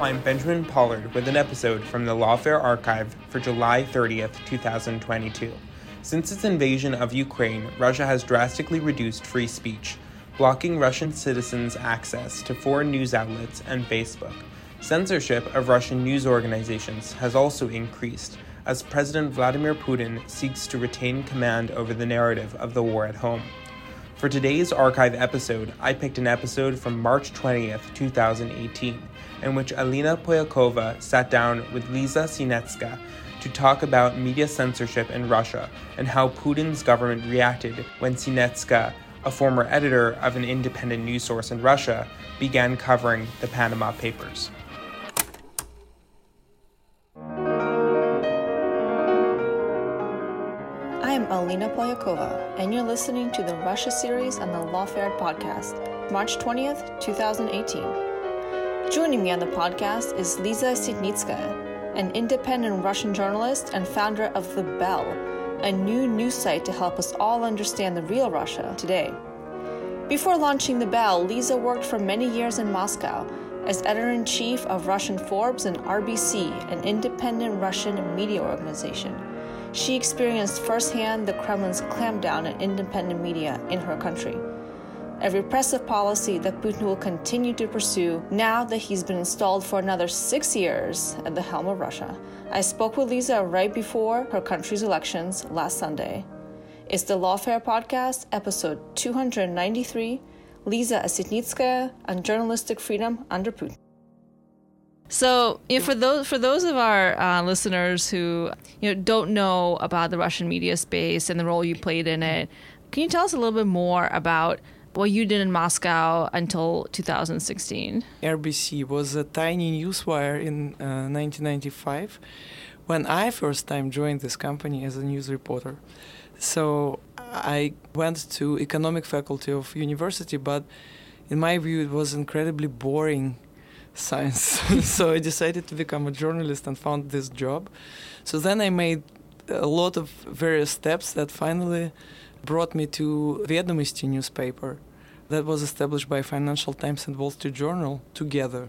I'm Benjamin Pollack with an episode from the Lawfare Archive for July 30th, 2022. Since its invasion of Ukraine, Russia has drastically reduced free speech, blocking Russian citizens' access to foreign news outlets and Facebook. Censorship of Russian news organizations has also increased as President Vladimir Putin seeks to retain command over the narrative of the war at home. For today's archive episode, I picked an episode from March 20th, 2018, in which Alina Polyakova sat down with Liza Osetinskaya to talk about media censorship in Russia and how Putin's government reacted when Osetinskaya, a former editor of an independent news source in Russia, began covering the Panama Papers. Alina Polyakova, and you're listening to the Russia series on the Lawfare podcast, March 20th, 2018. Joining me on the podcast is Liza Osetinskaya, an independent Russian journalist and founder of The Bell, a new news site to help us all understand the real Russia today. Before launching The Bell, Liza worked for many years in Moscow as editor in chief of Russian Forbes and RBC, an independent Russian media organization. She experienced firsthand the Kremlin's clampdown on independent media in her country. A repressive policy that Putin will continue to pursue now that he's been installed for another six years at the helm of Russia. I spoke with Liza right before her country's elections last Sunday. It's the Lawfare Podcast, episode 293 Liza Osetinskaya on journalistic freedom under Putin. So, you know, for those for those of our uh, listeners who you know don't know about the Russian media space and the role you played in it, can you tell us a little bit more about what you did in Moscow until 2016? RBC was a tiny newswire in uh, 1995 when I first time joined this company as a news reporter. So I went to economic faculty of university, but in my view, it was incredibly boring science. so I decided to become a journalist and found this job. So then I made a lot of various steps that finally brought me to Vedomosti newspaper that was established by Financial Times and Wall Street Journal together.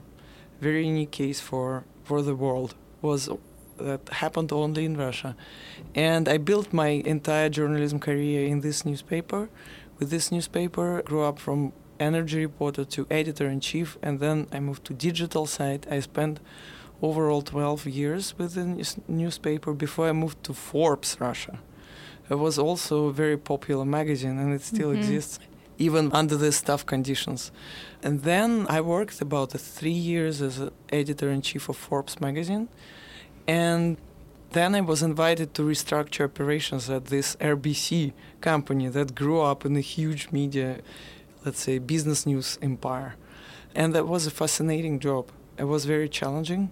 Very unique case for, for the world was that happened only in Russia. And I built my entire journalism career in this newspaper. With this newspaper, grew up from energy reporter to editor in chief, and then I moved to digital side. I spent overall 12 years with the newspaper before I moved to Forbes Russia. It was also a very popular magazine, and it still mm-hmm. exists even under these tough conditions. And then I worked about three years as editor in chief of Forbes magazine, and then I was invited to restructure operations at this RBC company that grew up in a huge media let's say, business news empire. And that was a fascinating job. It was very challenging.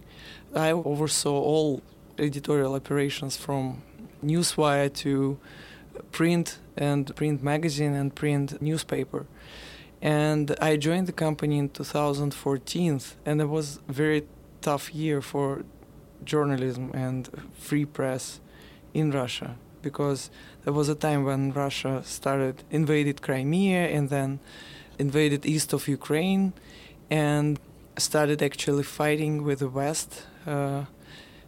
I oversaw all editorial operations from newswire to print and print magazine and print newspaper. And I joined the company in 2014, and it was a very tough year for journalism and free press in Russia because there was a time when Russia started invaded Crimea and then invaded east of Ukraine and started actually fighting with the West uh,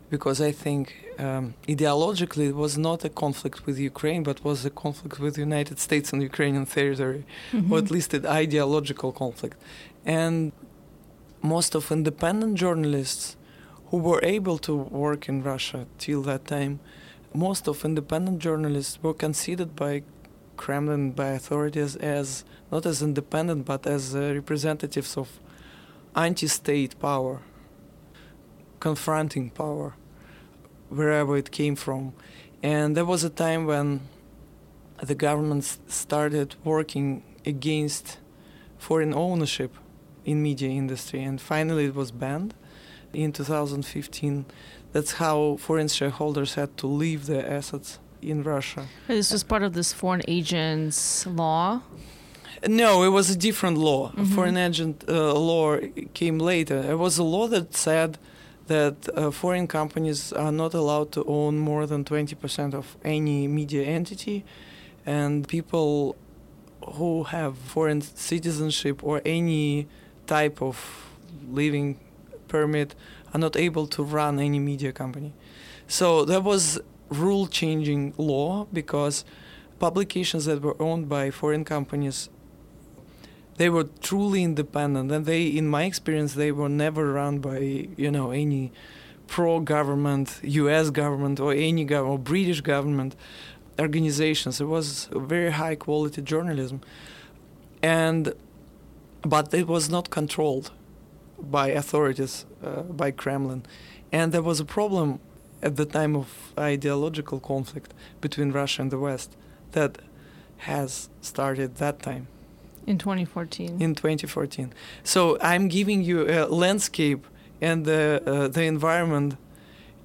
because I think um, ideologically it was not a conflict with Ukraine, but was a conflict with the United States and Ukrainian territory, mm-hmm. or at least an ideological conflict. And most of independent journalists who were able to work in Russia till that time, most of independent journalists were considered by Kremlin, by authorities, as not as independent but as uh, representatives of anti-state power, confronting power wherever it came from. And there was a time when the government started working against foreign ownership in media industry and finally it was banned in 2015 that's how foreign shareholders had to leave their assets in Russia. This was part of this foreign agents law. No, it was a different law. Mm-hmm. Foreign agent uh, law came later. It was a law that said that uh, foreign companies are not allowed to own more than 20% of any media entity, and people who have foreign citizenship or any type of living permit are not able to run any media company. So there was rule changing law because publications that were owned by foreign companies they were truly independent. And they in my experience they were never run by you know any pro government US government or any government or British government organizations. It was very high quality journalism. And but it was not controlled by authorities uh, by Kremlin and there was a problem at the time of ideological conflict between Russia and the West that has started that time in 2014. In 2014. So I'm giving you a landscape and the, uh, the environment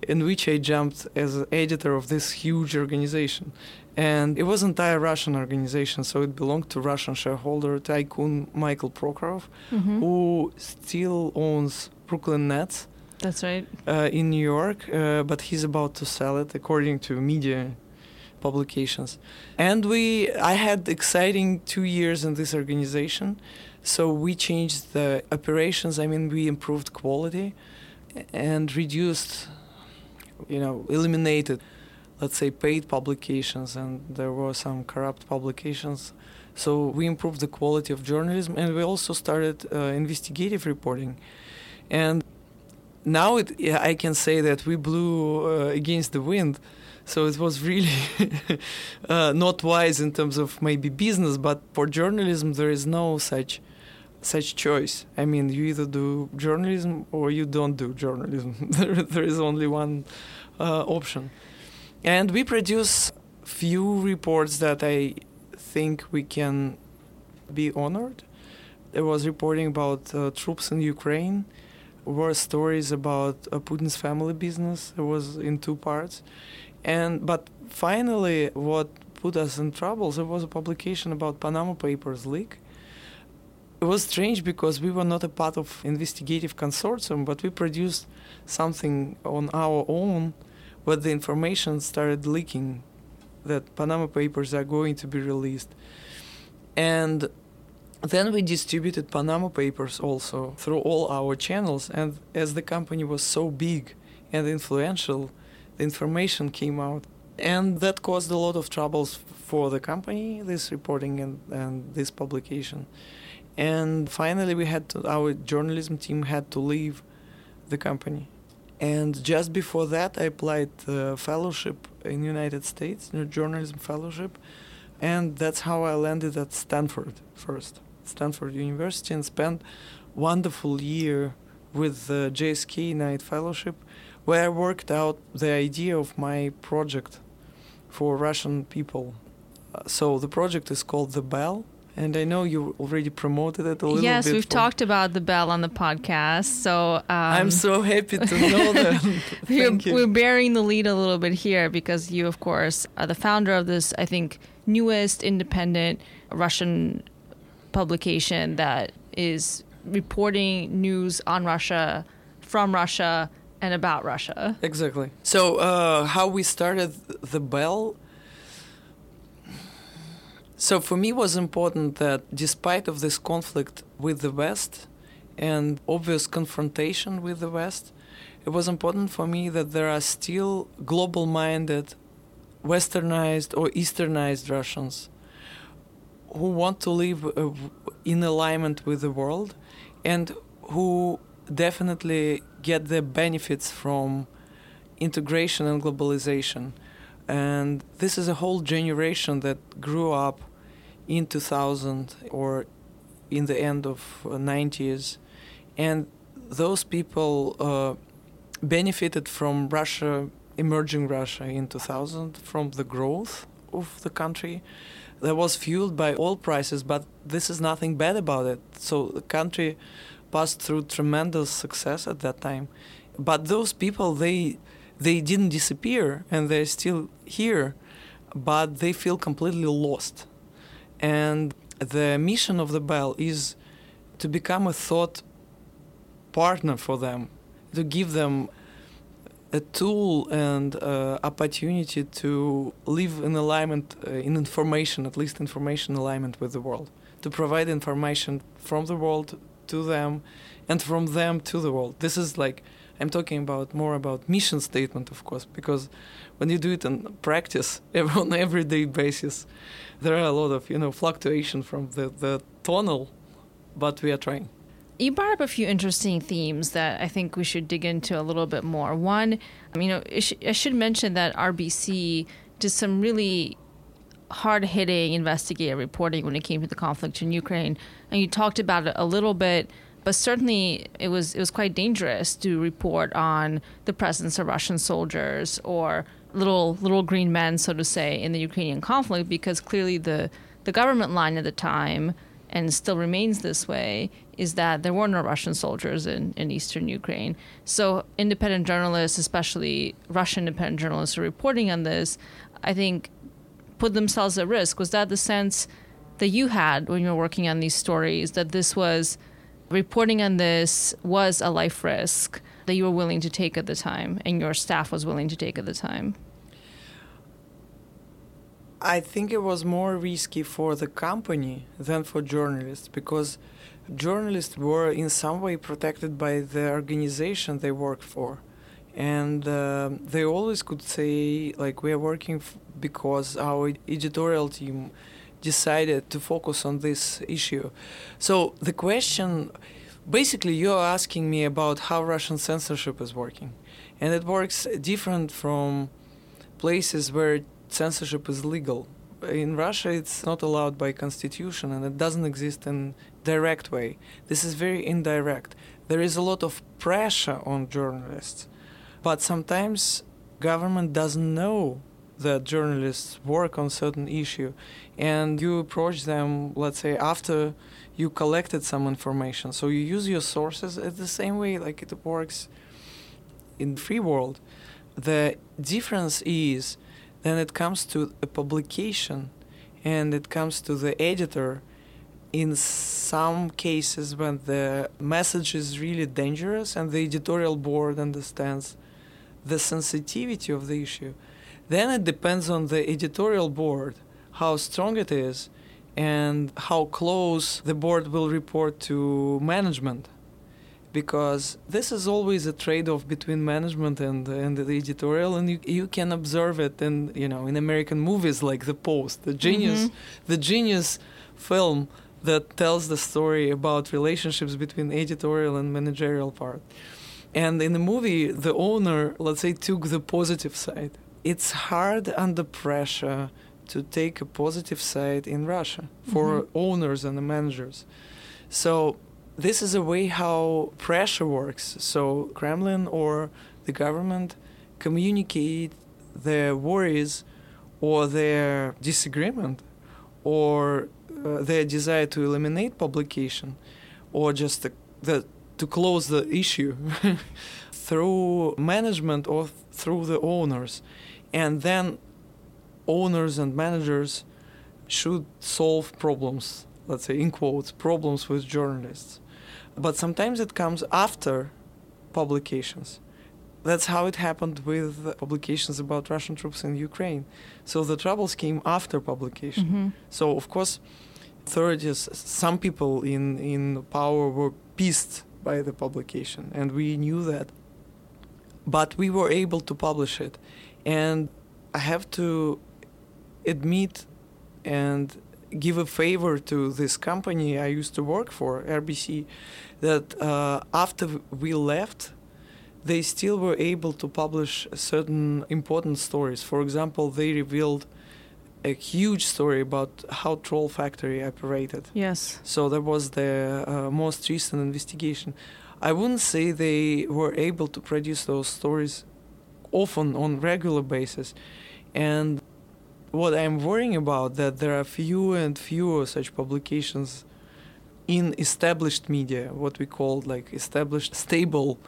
in which I jumped as editor of this huge organization. And it was entire Russian organization, so it belonged to Russian shareholder tycoon Michael Prokhorov, mm-hmm. who still owns Brooklyn Nets. That's right. Uh, in New York, uh, but he's about to sell it, according to media publications. And we, I had exciting two years in this organization. So we changed the operations. I mean, we improved quality and reduced, you know, eliminated, let's say, paid publications, and there were some corrupt publications. So we improved the quality of journalism, and we also started uh, investigative reporting. And now it, I can say that we blew uh, against the wind so it was really uh, not wise in terms of maybe business, but for journalism there is no such such choice. I mean, you either do journalism or you don't do journalism. there, there is only one uh, option, and we produce few reports that I think we can be honored. There was reporting about uh, troops in Ukraine. Were stories about uh, Putin's family business. It was in two parts and but finally, what put us in trouble there was a publication about Panama Papers leak. It was strange because we were not a part of investigative consortium, but we produced something on our own, but the information started leaking that Panama Papers are going to be released. And then we distributed Panama Papers also through all our channels. And as the company was so big and influential, the information came out. And that caused a lot of troubles for the company, this reporting and, and this publication. And finally, we had to, our journalism team had to leave the company. And just before that, I applied a fellowship in United States, journalism fellowship, and that's how I landed at Stanford first, Stanford University, and spent wonderful year with the JSK Knight Fellowship, where I worked out the idea of my project for Russian people. Uh, so the project is called The Bell. And I know you already promoted it a little yes, bit. Yes, we've talked about the bell on the podcast. So um, I'm so happy to know that. Thank you. We're bearing the lead a little bit here because you, of course, are the founder of this, I think, newest independent Russian publication that is reporting news on Russia, from Russia, and about Russia. Exactly. So, uh, how we started the bell. So for me, it was important that despite of this conflict with the West and obvious confrontation with the West, it was important for me that there are still global minded, westernized or easternized Russians who want to live uh, in alignment with the world and who definitely get the benefits from integration and globalization. And this is a whole generation that grew up in 2000 or in the end of 90s. And those people uh, benefited from Russia, emerging Russia in 2000, from the growth of the country that was fueled by oil prices, but this is nothing bad about it. So the country passed through tremendous success at that time. But those people, they they didn't disappear and they're still here, but they feel completely lost. And the mission of the Bell is to become a thought partner for them, to give them a tool and uh, opportunity to live in alignment, uh, in information, at least information alignment with the world, to provide information from the world to them and from them to the world. This is like I'm talking about more about mission statement, of course, because when you do it in practice on everyday basis, there are a lot of you know fluctuation from the the tunnel, but we are trying. You brought up a few interesting themes that I think we should dig into a little bit more. One, um, you know, I should mention that RBC did some really hard hitting investigative reporting when it came to the conflict in Ukraine. And you talked about it a little bit but certainly it was it was quite dangerous to report on the presence of Russian soldiers or little little green men, so to say, in the Ukrainian conflict, because clearly the the government line at the time and still remains this way is that there were no Russian soldiers in, in eastern Ukraine. So independent journalists, especially Russian independent journalists, are reporting on this. I think put themselves at risk. Was that the sense that you had when you were working on these stories that this was reporting on this was a life risk that you were willing to take at the time and your staff was willing to take at the time? I think it was more risky for the company than for journalists because journalists were in some way protected by the organization they worked for. And uh, they always could say, like, we are working f- because our editorial team decided to focus on this issue. So the question basically you're asking me about how Russian censorship is working. And it works different from places where censorship is legal. In Russia it's not allowed by constitution and it doesn't exist in direct way. This is very indirect. There is a lot of pressure on journalists. But sometimes government doesn't know that journalists work on certain issue and you approach them let's say after you collected some information. So you use your sources it's the same way like it works in free world. The difference is then it comes to a publication and it comes to the editor. In some cases when the message is really dangerous and the editorial board understands the sensitivity of the issue then it depends on the editorial board how strong it is and how close the board will report to management. Because this is always a trade-off between management and and the editorial and you, you can observe it in you know in American movies like The Post the genius mm-hmm. the genius film that tells the story about relationships between editorial and managerial part. And in the movie the owner let's say took the positive side it's hard under pressure to take a positive side in Russia for mm-hmm. owners and the managers. So this is a way how pressure works. So Kremlin or the government communicate their worries or their disagreement or uh, their desire to eliminate publication or just the, the, to close the issue through management or through the owners and then owners and managers should solve problems let's say in quotes problems with journalists. But sometimes it comes after publications. That's how it happened with publications about russian troops in ukraine. So the troubles came after publication. Mm-hmm. so of course authorities some people in in power were pissed by the publication and we knew that. But we were able to publish it. And I have to admit and give a favor to this company I used to work for, RBC, that uh, after we left, they still were able to publish certain important stories. For example, they revealed a huge story about how Troll Factory operated. Yes. So that was the uh, most recent investigation. I wouldn't say they were able to produce those stories often on regular basis, and what I'm worrying about that there are fewer and fewer such publications in established media, what we call like established, stable,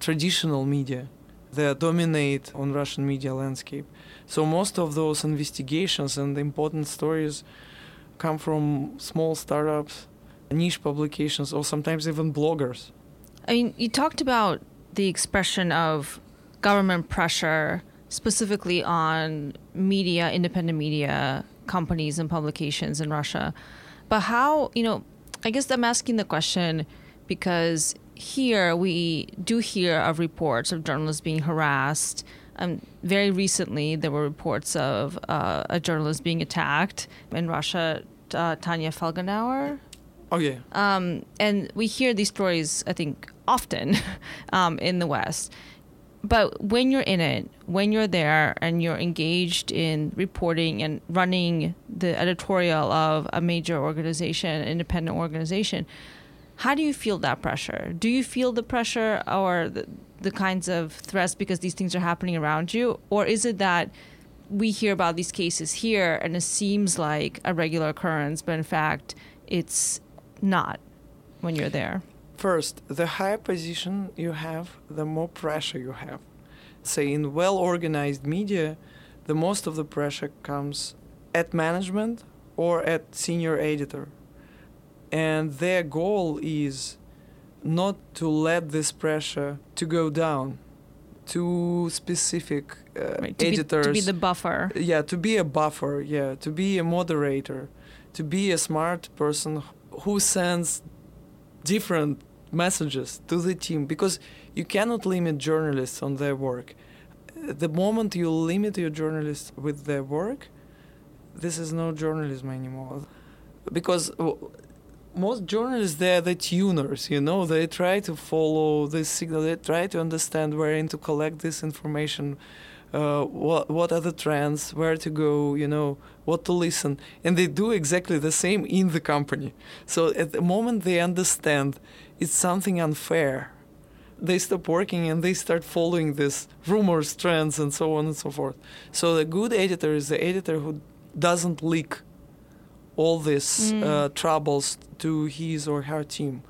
traditional media that dominate on Russian media landscape. So most of those investigations and important stories come from small startups, niche publications, or sometimes even bloggers. I mean, you talked about the expression of government pressure specifically on media, independent media companies and publications in Russia. But how, you know, I guess I'm asking the question because here we do hear of reports of journalists being harassed. Um, very recently, there were reports of uh, a journalist being attacked in Russia, uh, Tanya Felgenhauer. Oh, yeah. Um, and we hear these stories, I think, often um, in the West. But when you're in it, when you're there and you're engaged in reporting and running the editorial of a major organization, independent organization, how do you feel that pressure? Do you feel the pressure or the, the kinds of threats because these things are happening around you? Or is it that we hear about these cases here and it seems like a regular occurrence, but in fact, it's not when you're there? First, the higher position you have, the more pressure you have. Say, in well organized media, the most of the pressure comes at management or at senior editor. And their goal is not to let this pressure to go down to specific uh, right, to editors be, to be the buffer. Yeah to be a buffer yeah to be a moderator to be a smart person who sends different messages to the team because you cannot limit journalists on their work. The moment you limit your journalists with their work this is no journalism anymore. Because most journalists they're the tuners you know? They try to follow this signal. They try to understand where to collect this information uh, what what are the trends where to go you know what to listen. And they do exactly the same in the company. So at the moment they understand it's something unfair they stop working and they start following this rumors trends and so on and so forth so the good editor is the editor who doesn't leak all these mm. uh, troubles to his or her team.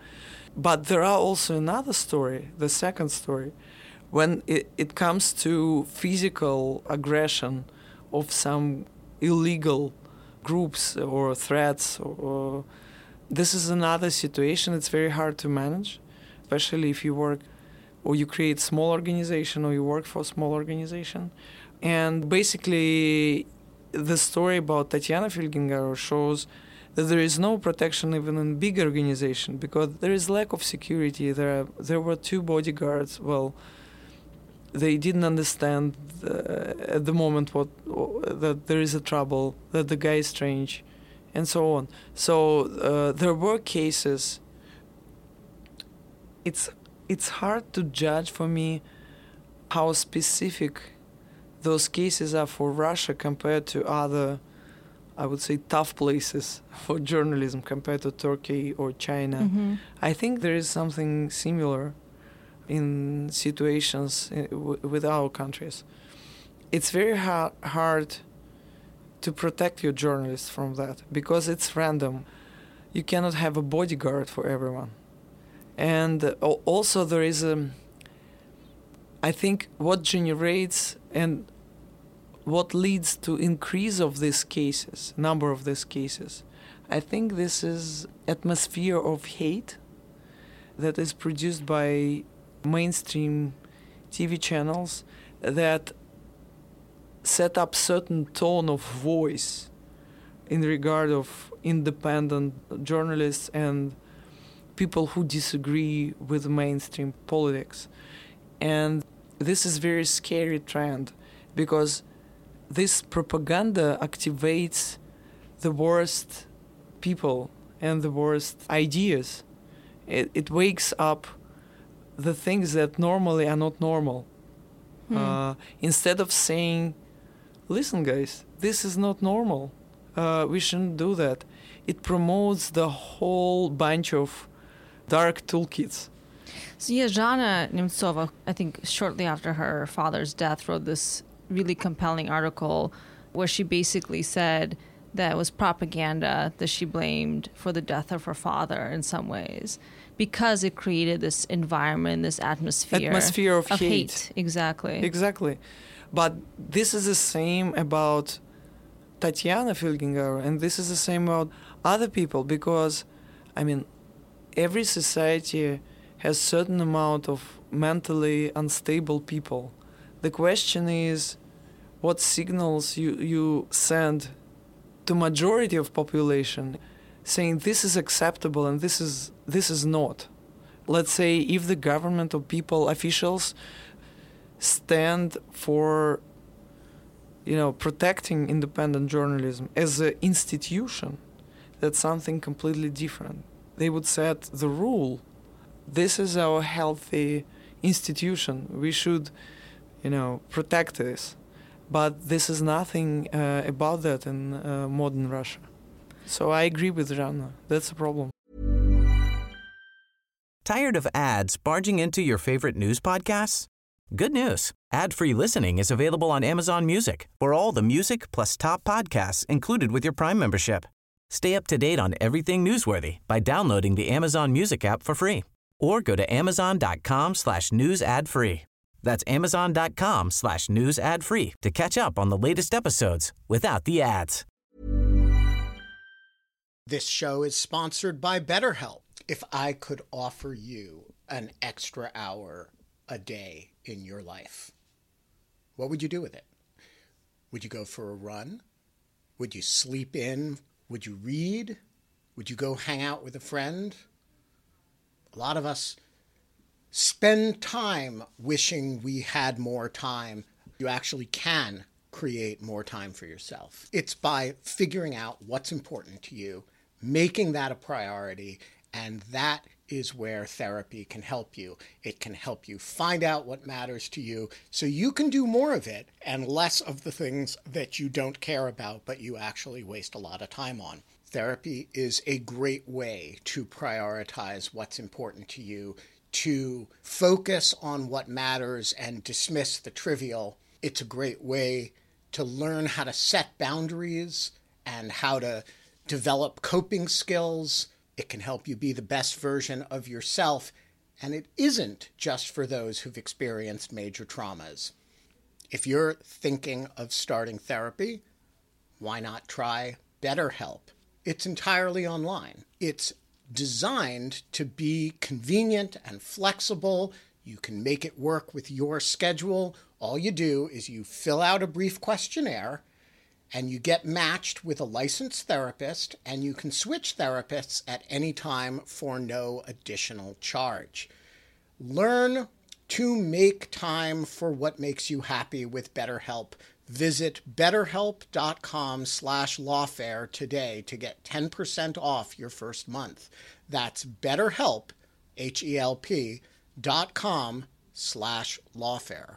But there are also another story, the second story, when it, it comes to physical aggression of some illegal groups or threats or, or this is another situation it's very hard to manage especially if you work or you create small organization or you work for a small organization and basically the story about Tatiana Felgenhauer shows that there is no protection even in big organization because there is lack of security. There are, there were two bodyguards. Well, they didn't understand uh, at the moment what that there is a trouble, that the guy is strange, and so on. So uh, there were cases. It's it's hard to judge for me how specific those cases are for Russia compared to other, I would say, tough places for journalism compared to Turkey or China. Mm-hmm. I think there is something similar in situations in, w- with our countries. It's very ha- hard to protect your journalists from that because it's random. You cannot have a bodyguard for everyone. And uh, also, there is a I think what generates and what leads to increase of these cases, number of these cases, I think this is atmosphere of hate that is produced by mainstream TV channels that set up certain tone of voice in regard of independent journalists and people who disagree with mainstream politics and this is very scary trend because this propaganda activates the worst people and the worst ideas. It, it wakes up the things that normally are not normal. Hmm. Uh, instead of saying, listen, guys, this is not normal, uh, we shouldn't do that, it promotes the whole bunch of dark toolkits. So yeah, Zhanna Nemtsova, I think shortly after her father's death, wrote this really compelling article where she basically said that it was propaganda that she blamed for the death of her father in some ways because it created this environment, this atmosphere, Atmosphere of hate. hate. Exactly. Exactly. But this is the same about Tatiana Felgenhauer, and this is the same about other people because, I mean, every society has certain amount of mentally unstable people. The question is what signals you, you send to majority of population saying this is acceptable and this is this is not. Let's say if the government or people officials stand for you know protecting independent journalism as an institution that's something completely different they would set the rule this is our healthy institution we should you know protect this but this is nothing uh, about that in uh, modern russia so i agree with Rana. that's a problem Tired of ads barging into your favorite news podcasts? Good news. Ad-free listening is available on Amazon Music for all the music plus top podcasts included with your Prime membership. Stay up to date on everything newsworthy by downloading the Amazon Music app for free or go to amazon.com slash news ad free. That's amazon.com slash news ad free to catch up on the latest episodes without the ads. This show is sponsored by BetterHelp. If I could offer you an extra hour a day in your life, what would you do with it? Would you go for a run? Would you sleep in? Would you read? Would you go hang out with a friend? A lot of us spend time wishing we had more time. You actually can create more time for yourself. It's by figuring out what's important to you, making that a priority, and that is where therapy can help you. It can help you find out what matters to you so you can do more of it and less of the things that you don't care about but you actually waste a lot of time on. Therapy is a great way to prioritize what's important to you, to focus on what matters and dismiss the trivial. It's a great way to learn how to set boundaries and how to develop coping skills. It can help you be the best version of yourself. And it isn't just for those who've experienced major traumas. If you're thinking of starting therapy, why not try BetterHelp? It's entirely online. It's designed to be convenient and flexible. You can make it work with your schedule. All you do is you fill out a brief questionnaire and you get matched with a licensed therapist, and you can switch therapists at any time for no additional charge. Learn to make time for what makes you happy with BetterHelp. Visit betterhelp.com slash lawfare today to get 10% off your first month. That's betterhelp, H-E-L-P, dot com slash lawfare.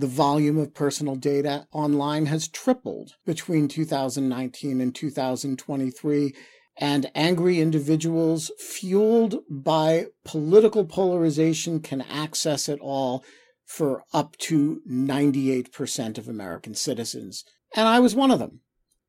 The volume of personal data online has tripled between 2019 and 2023, and angry individuals fueled by political polarization can access it all for up to 98% of American citizens. And I was one of them.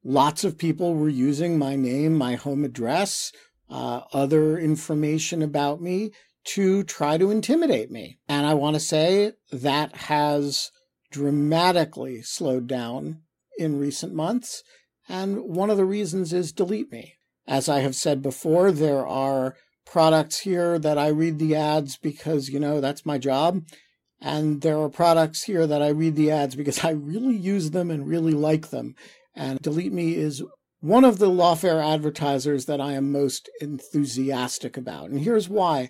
Lots of people were using my name, my home address, uh, other information about me to try to intimidate me. And I want to say that has dramatically slowed down in recent months. And one of the reasons is Delete Me. As I have said before, there are products here that I read the ads because, you know, that's my job. And there are products here that I read the ads because I really use them and really like them. And Delete Me is one of the Lawfare advertisers that I am most enthusiastic about. And here's why.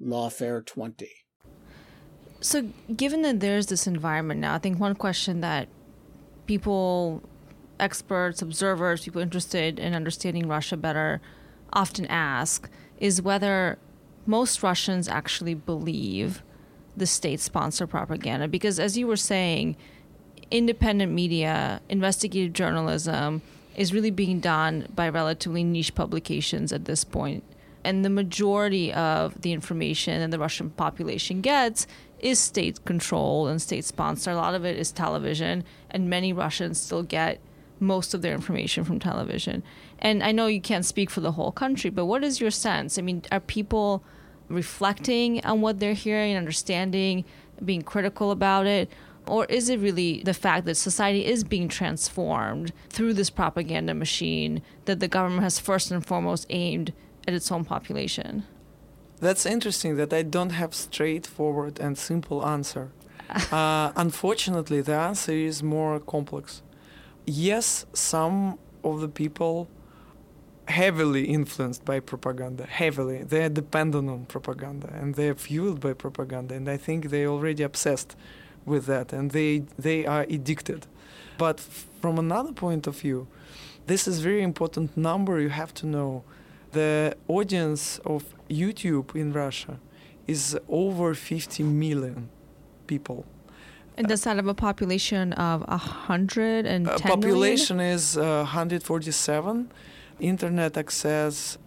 lawfare20. So, given that there's this environment now, I think one question that people, experts, observers, people interested in understanding Russia better often ask is whether most Russians actually believe the state sponsored propaganda. Because, as you were saying, independent media, investigative journalism is really being done by relatively niche publications at this point. And the majority of the information that the Russian population gets is state controlled and state sponsored. A lot of it is television, and many Russians still get most of their information from television. And I know you can't speak for the whole country, but what is your sense? I mean, are people reflecting on what they're hearing, understanding, being critical about it? Or is it really the fact that society is being transformed through this propaganda machine that the government has first and foremost aimed at its own population? That's interesting that I don't have straightforward and simple answer. uh, unfortunately, the answer is more complex. Yes, some of the people heavily influenced by propaganda, heavily. They are dependent on propaganda and they are fueled by propaganda. And I think they are already obsessed with that and they they are addicted but from another point of view this is very important number you have to know the audience of youtube in russia is over 50 million people. And does that have a population of 110 uh, population million? is uh, 147 internet access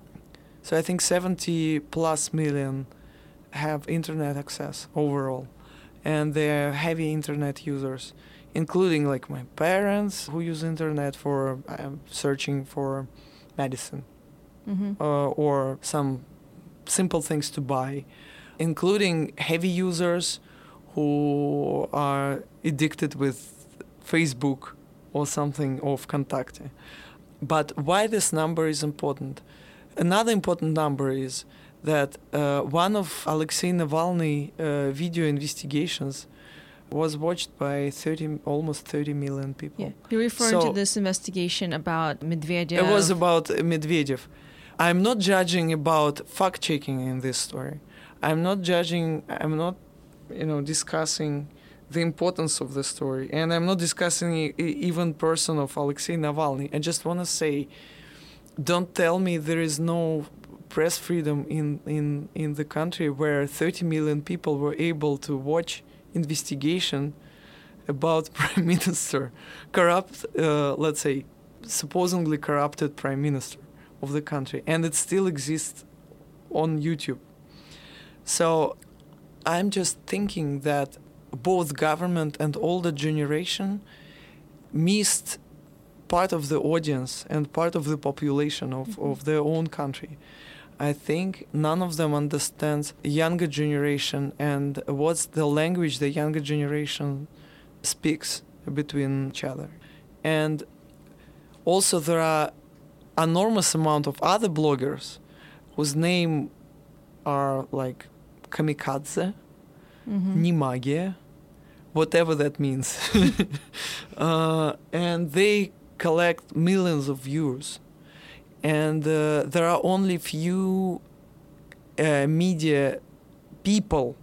so i think 70 plus million have internet access overall. And they're heavy internet users, including like my parents who use internet for uh, searching for medicine mm-hmm. uh, or some simple things to buy, including heavy users who are addicted with Facebook or something of Contact. But why this number is important? Another important number is that uh, one of Alexei Navalny uh, video investigations was watched by 30 almost 30 million people. Yeah. You're referring so to this investigation about Medvedev. It was about Medvedev. I'm not judging about fact checking in this story. I'm not judging I'm not you know, discussing the importance of the story. And I'm not discussing even person of Alexei Navalny. I just want to say, don't tell me there is no press freedom in, in, in the country where 30 million people were able to watch investigation about prime minister, corrupt, uh, let's say, supposedly corrupted prime minister of the country, and it still exists on YouTube. So I'm just thinking that both government and older generation missed part of the audience and part of the population of, mm-hmm. of their own country. I think none of them understands younger generation and what's the language the younger generation speaks between each other. And also there are enormous amount of other bloggers whose name are like kamikaze, mm-hmm. Nimage, whatever that means. uh, and they collect millions of views. And uh, there are only few uh, media people,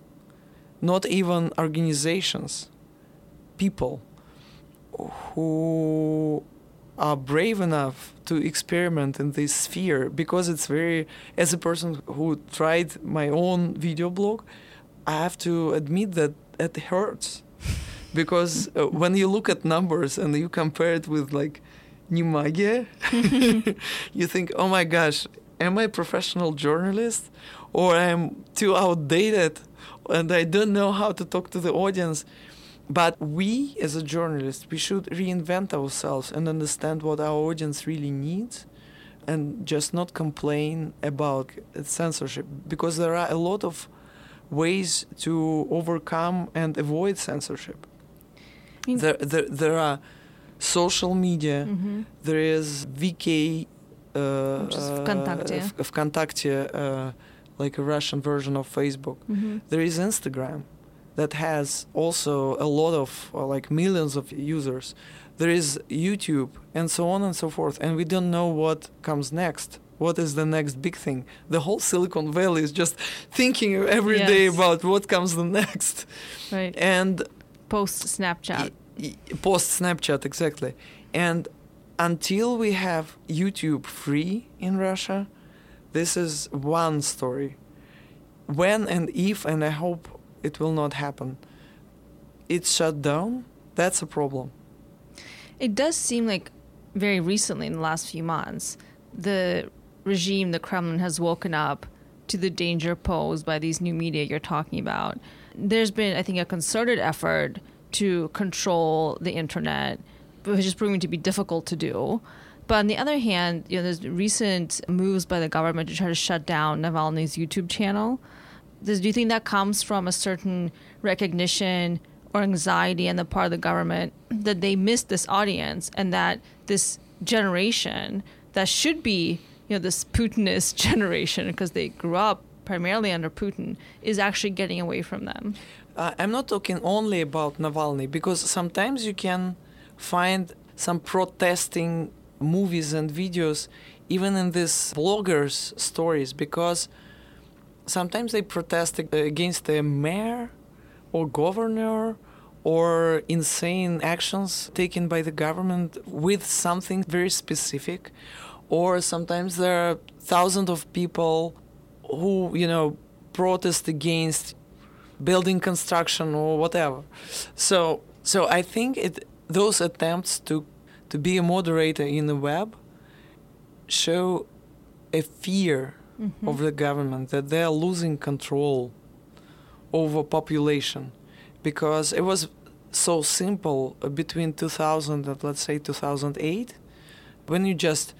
not even organizations, people who are brave enough to experiment in this sphere because it's very as a person who tried my own video blog i have to admit that it hurts because uh, when you look at numbers and you compare it with like Nimage, you think, oh my gosh, am I a professional journalist or I'm too outdated and I don't know how to talk to the audience? But we, as a journalist, we should reinvent ourselves and understand what our audience really needs and just not complain about censorship because there are a lot of ways to overcome and avoid censorship. I mean, there, there, there are social media, mm-hmm. there is VK, uh, Vkontakte, uh, Vkontakte uh, like a Russian version of Facebook. Mm-hmm. There is Instagram that has also a lot of uh, like millions of users. There is YouTube and so on and so forth, and we don't know what comes next. What is the next big thing? The whole Silicon Valley is just thinking every yes. day about what comes the next. Right. And post Snapchat. Post Snapchat, exactly. And until we have YouTube free in Russia, this is one story. When and if, and I hope it will not happen. It's shut down. That's a problem. It does seem like very recently, in the last few months, the regime, the Kremlin, has woken up to the danger posed by these new media you're talking about. There's been, I think, a concerted effort to control the internet, which is proving to be difficult to do. But on the other hand, you know, there's recent moves by the government to try to shut down Navalny's YouTube channel do you think that comes from a certain recognition or anxiety on the part of the government that they missed this audience and that this generation that should be you know this Putinist generation because they grew up primarily under Putin is actually getting away from them? Uh, I'm not talking only about Navalny because sometimes you can find some protesting movies and videos even in these bloggers' stories because sometimes they protest against the mayor or governor or insane actions taken by the government with something very specific. Or sometimes there are thousands of people who you know protest against building construction or whatever. So so i think it those attempts to to be a moderator in the web show a fear mm-hmm. of the government that they are losing control over population because it was so simple between 2000 and let's say 2008 when you just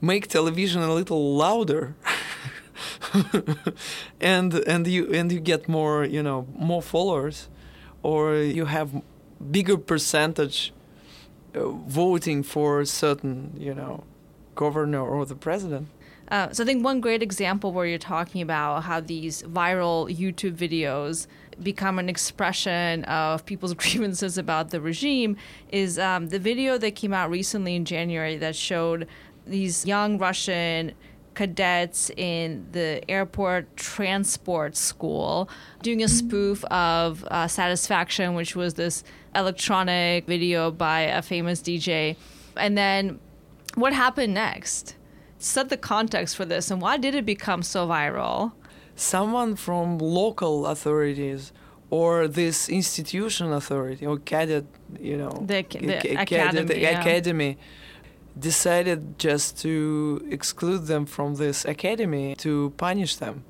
make television a little louder and and you and you get more you know more followers or you have bigger percentage uh, voting for certain you know governor or the president uh, so I think one great example where you're talking about how these viral YouTube videos become an expression of people's grievances about the regime is um, the video that came out recently in January that showed these young Russian cadets in the airport transport school doing a spoof of uh, Satisfaction, which was this electronic video by a famous DJ. And then what happened next? Set the context for this and why did it become so viral? Someone from local authorities or this institution authority or cadet, you know, The, the ca- academy. yeah. academy decided just to exclude them from this academy to punish them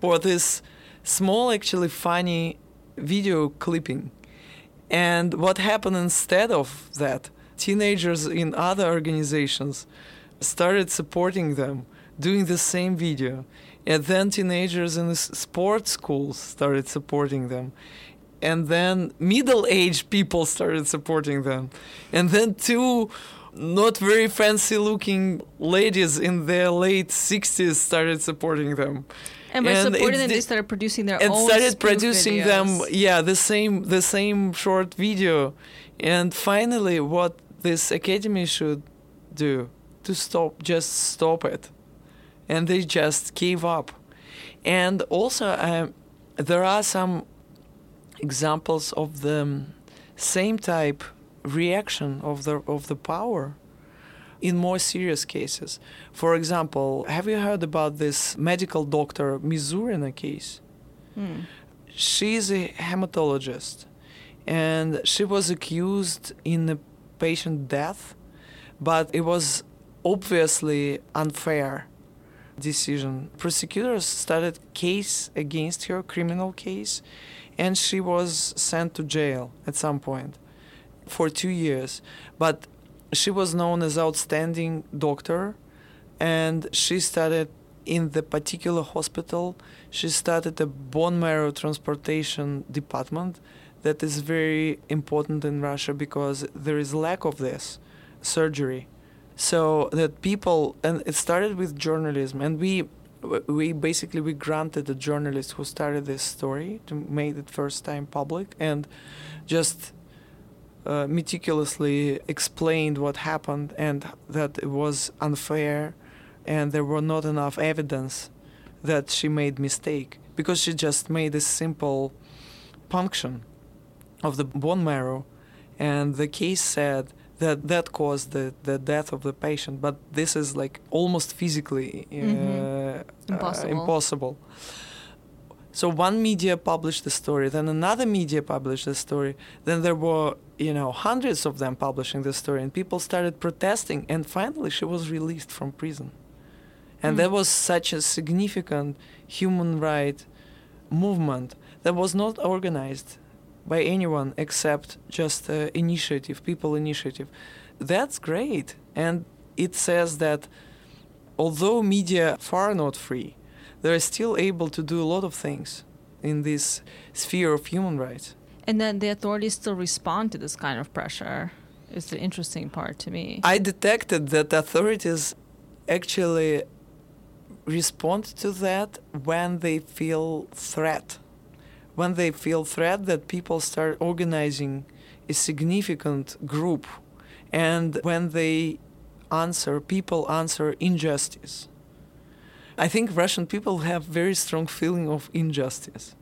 for this small actually funny video clipping and what happened instead of that teenagers in other organizations started supporting them doing the same video. And then teenagers in the sports schools started supporting them. And then middle-aged people started supporting them. And then two not very fancy looking ladies in their late 60s started supporting them. And by And supporting them, they started producing their own. and own started producing them yeah the same the same short video. And finally what this academy should do to stop just stop it and they just gave up and also um, there are some examples of the same type reaction of the of the power in more serious cases. For example, have you heard about this medical doctor Misyurina case? Hmm. She's a hematologist and she was accused in a patient death, but it was obviously unfair decision. Prosecutors started case against her, criminal case, and she was sent to jail at some point for two years. But she was known as outstanding doctor, and she started in the particular hospital. She started a bone marrow transportation department that is very important in Russia because there is lack of this surgery so that people and it started with journalism and we we basically we granted the journalist who started this story to make it first time public and just uh, meticulously explained what happened and that it was unfair and there were not enough evidence that she made mistake because she just made a simple punction of the bone marrow. And the case said that that caused the, the death of the patient but this is like almost physically uh, Mhm. uh, Impossible. impossible so one media published the story then another media published the story then there were you know hundreds of them publishing the story and people started protesting and finally she was released from prison and Mm. that was such a significant human right movement that was not organized by anyone except just uh, initiative, people initiative. That's great. And it says that although media far not free, they're still able to do a lot of things in this sphere of human rights. And then the authorities still respond to this kind of pressure. Is the interesting part to me. I detected that authorities actually respond to that when they feel threat. When they feel threat that people start organizing a significant group and when they answer people answer injustice. I think Russian people have very strong feeling of injustice.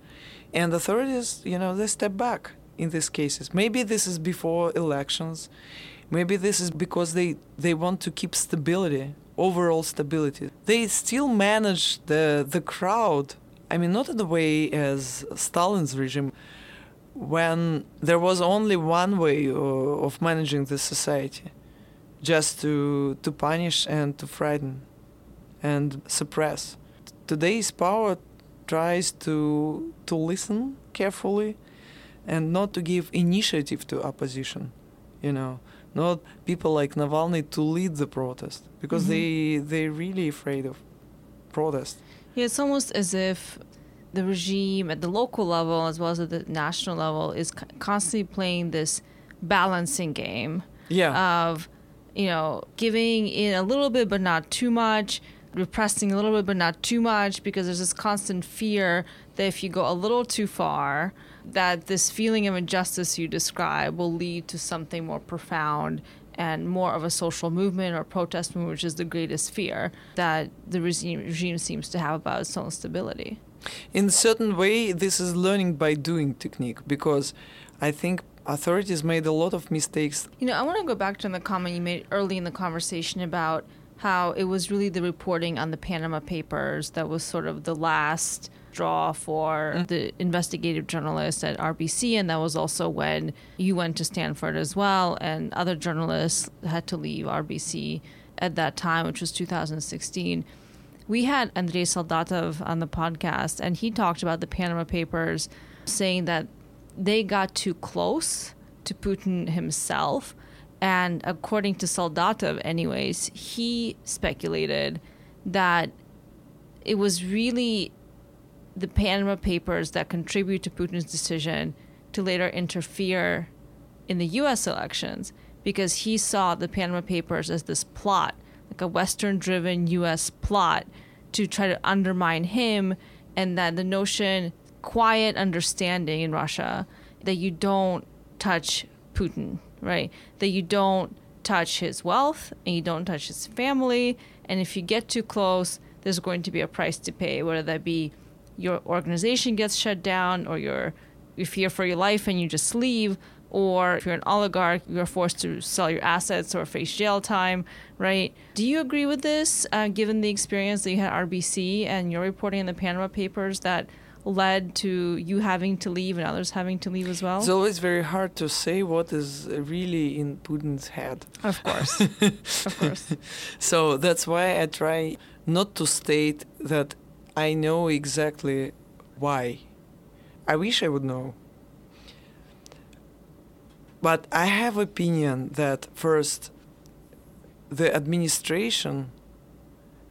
And authorities, you know, they step back in these cases. Maybe this is before elections. Maybe this is because they, they want to keep stability, overall stability. They still manage the, the crowd. I mean, not in the way as Stalin's regime, when there was only one way of managing the society, just to, to punish and to frighten and suppress. Today's power tries to, to listen carefully and not to give initiative to opposition, you know not people like Navalny to lead the protest because Mhm. they they're really afraid of protest. Yeah, it's almost as if the regime at the local level as well as at the national level is constantly playing this balancing game Yeah, of, you know, giving in a little bit but not too much, repressing a little bit but not too much, because there's this constant fear that if you go a little too far, that this feeling of injustice you describe will lead to something more profound and more of a social movement or protest movement, which is the greatest fear that the regime, regime seems to have about its own stability. In a certain way, this is learning by doing technique because I think authorities made a lot of mistakes. You know, I want to go back to the comment you made early in the conversation about how it was really the reporting on the Panama Papers that was sort of the last draw for mm. the investigative journalists at RBC, and that was also when you went to Stanford as well, and other journalists had to leave RBC at that time, which was 2016. We had Andrei Soldatov on the podcast, and he talked about the Panama Papers, saying that they got too close to Putin himself. And according to Soldatov, anyways, he speculated that it was really the Panama Papers that contribute to Putin's decision to later interfere in the US elections because he saw the Panama Papers as this plot, like a Western driven US plot to try to undermine him, and that the notion, quiet understanding in Russia, that you don't touch Putin, right? That you don't touch his wealth and you don't touch his family. And if you get too close, there's going to be a price to pay, whether that be your organization gets shut down or you're, you fear for your life and you just leave or if you're an oligarch, you're forced to sell your assets or face jail time, right? Do you agree with this, uh, given the experience that you had at RBC and your reporting in the Panama Papers that led to you having to leave and others having to leave as well? It's always very hard to say what is really in Putin's head. Of course. of course. So that's why I try not to state that I know exactly why. I wish I would know. But I have opinion that first the administration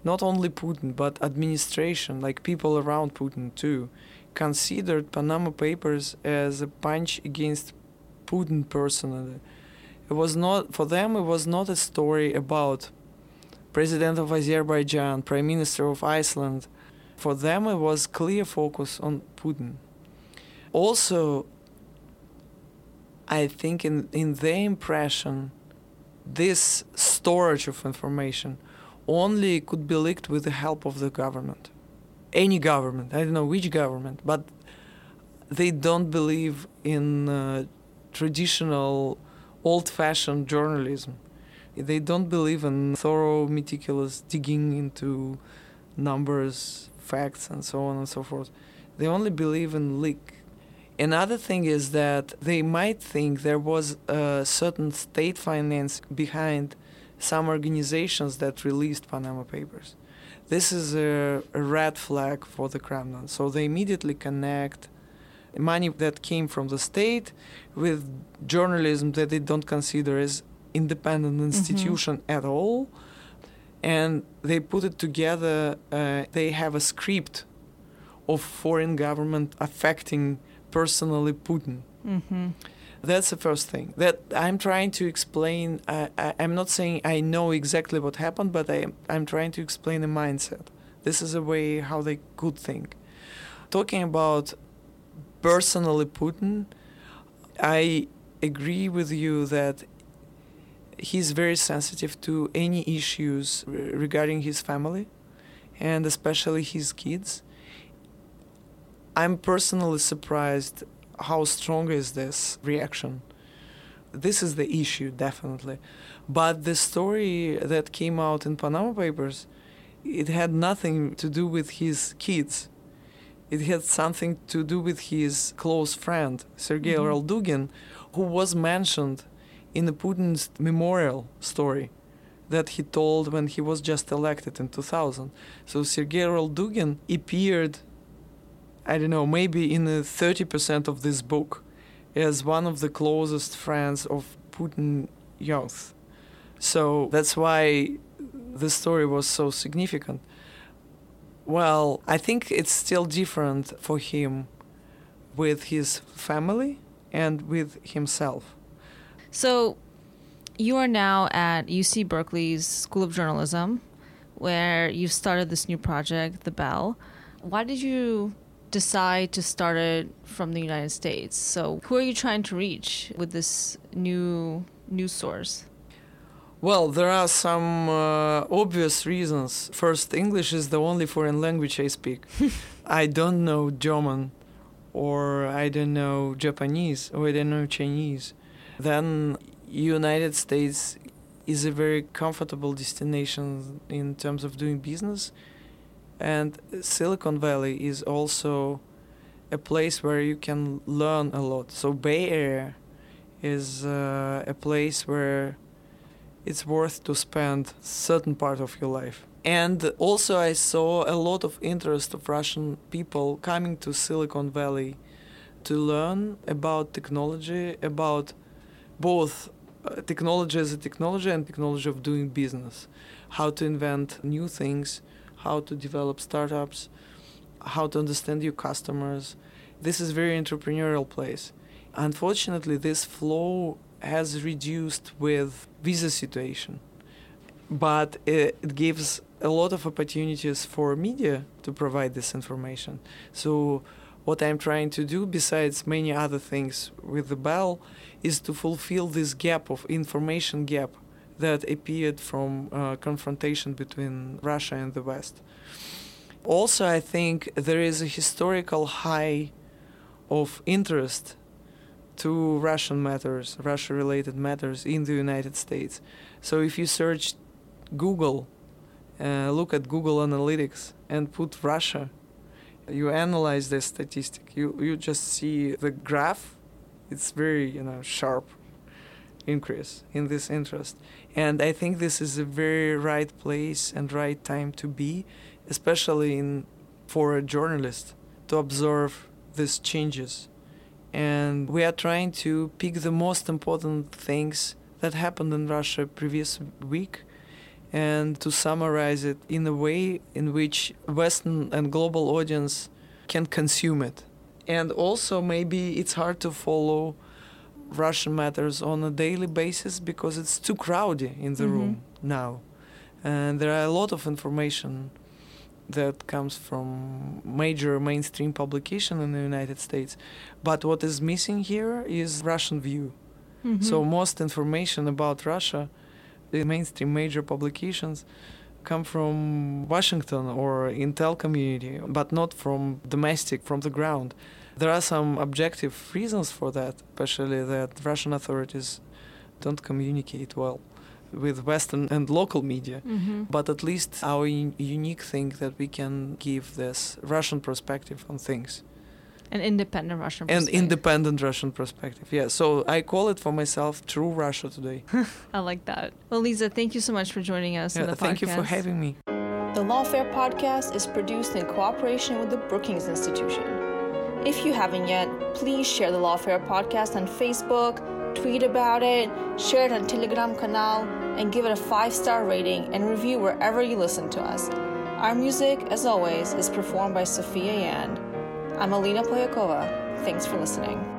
not only Putin but administration like people around Putin too considered Panama Papers as a punch against Putin personally. It was not for them it was not a story about President of Azerbaijan, Prime Minister of Iceland, for them, it was clear focus on Putin. Also, I think in, in their impression, this storage of information only could be leaked with the help of the government. Any government, I don't know which government, but they don't believe in uh, traditional old fashioned journalism. They don't believe in thorough, meticulous digging into numbers, facts and so on and so forth. They only believe in leak. Another thing is that they might think there was a certain state finance behind some organizations that released Panama Papers. This is a, a red flag for the Kremlin. So they immediately connect money that came from the state with journalism that they don't consider as independent mm-hmm. institution mm-hmm. at all and they put it together. Uh, they have a script of foreign government affecting personally Putin. Mm-hmm. That's the first thing that I'm trying to explain. I, am not saying I know exactly what happened, but I, I'm trying to explain the mindset. This is a way how they could think. Talking about personally Putin, I agree with you that he's very sensitive to any issues regarding his family and especially his kids. I'm personally surprised how strong is this reaction. This is the issue, definitely. But the story that came out in Panama Papers, it had nothing to do with his kids. It had something to do with his close friend, Sergei mm-hmm. Roldugin, who was mentioned in the Putin's memorial story that he told when he was just elected in 2000. So Sergei Roldugin appeared, I don't know, maybe in 30% of this book as one of the closest friends of Putin youth. So that's why the story was so significant. Well, I think it's still different for him with his family and with himself. So you are now at UC Berkeley's School of Journalism, where you've started this new project, The Bell. Why did you decide to start it from the United States? So who are you trying to reach with this new news source? Well, there are some uh, obvious reasons. First, English is the only foreign language I speak. I don't know German, or I don't know Japanese, or I don't know Chinese. Then, United States is a very comfortable destination in terms of doing business, and Silicon Valley is also a place where you can learn a lot. So Bay Area is uh, a place where it's worth to spend certain part of your life. And also I saw a lot of interest of Russian people coming to Silicon Valley to learn about technology, about both uh, technology as a technology and technology of doing business, how to invent new things, how to develop startups, how to understand your customers. This is very entrepreneurial place. Unfortunately, this flow has reduced with visa situation, but it, it gives a lot of opportunities for media to provide this information. So what I'm trying to do, besides many other things with the Bell, is to fulfill this gap of information gap that appeared from uh, confrontation between Russia and the West. Also, I think there is a historical high of interest to Russian matters, Russia related matters in the United States. So if you search Google, uh, look at Google Analytics and put Russia, you analyze the statistic, you, you just see the graph, it's very you know sharp increase in this interest. And I think this is a very right place and right time to be, especially in for a journalist to observe these changes. And we are trying to pick the most important things that happened in Russia previous week and to summarize it in a way in which Western and global audience can consume it. And also maybe it's hard to follow Russian matters on a daily basis because it's too crowded in the mm-hmm. room now. And there are a lot of information that comes from major mainstream publication in the United States. But what is missing here is Russian view. Mm-hmm. So most information about Russia, the mainstream major publications, come from Washington or Intel community, but not from domestic, from the ground. There are some objective reasons for that, especially that Russian authorities don't communicate well with Western and local media. Mm-hmm. But at least our un- unique thing that we can give this Russian perspective on things. An independent Russian perspective. An independent Russian perspective, yeah. So I call it for myself True Russia Today. I like that. Well, Liza, thank you so much for joining us yeah, on the thank podcast. you for having me. The Lawfare podcast is produced in cooperation with the Brookings Institution. If you haven't yet, please share the Lawfare podcast on Facebook, tweet about it, share it on Telegram canal, and give it a five star rating and review wherever you listen to us. Our music, as always, is performed by Sophia Yan. I'm Alina Polyakova. Thanks for listening.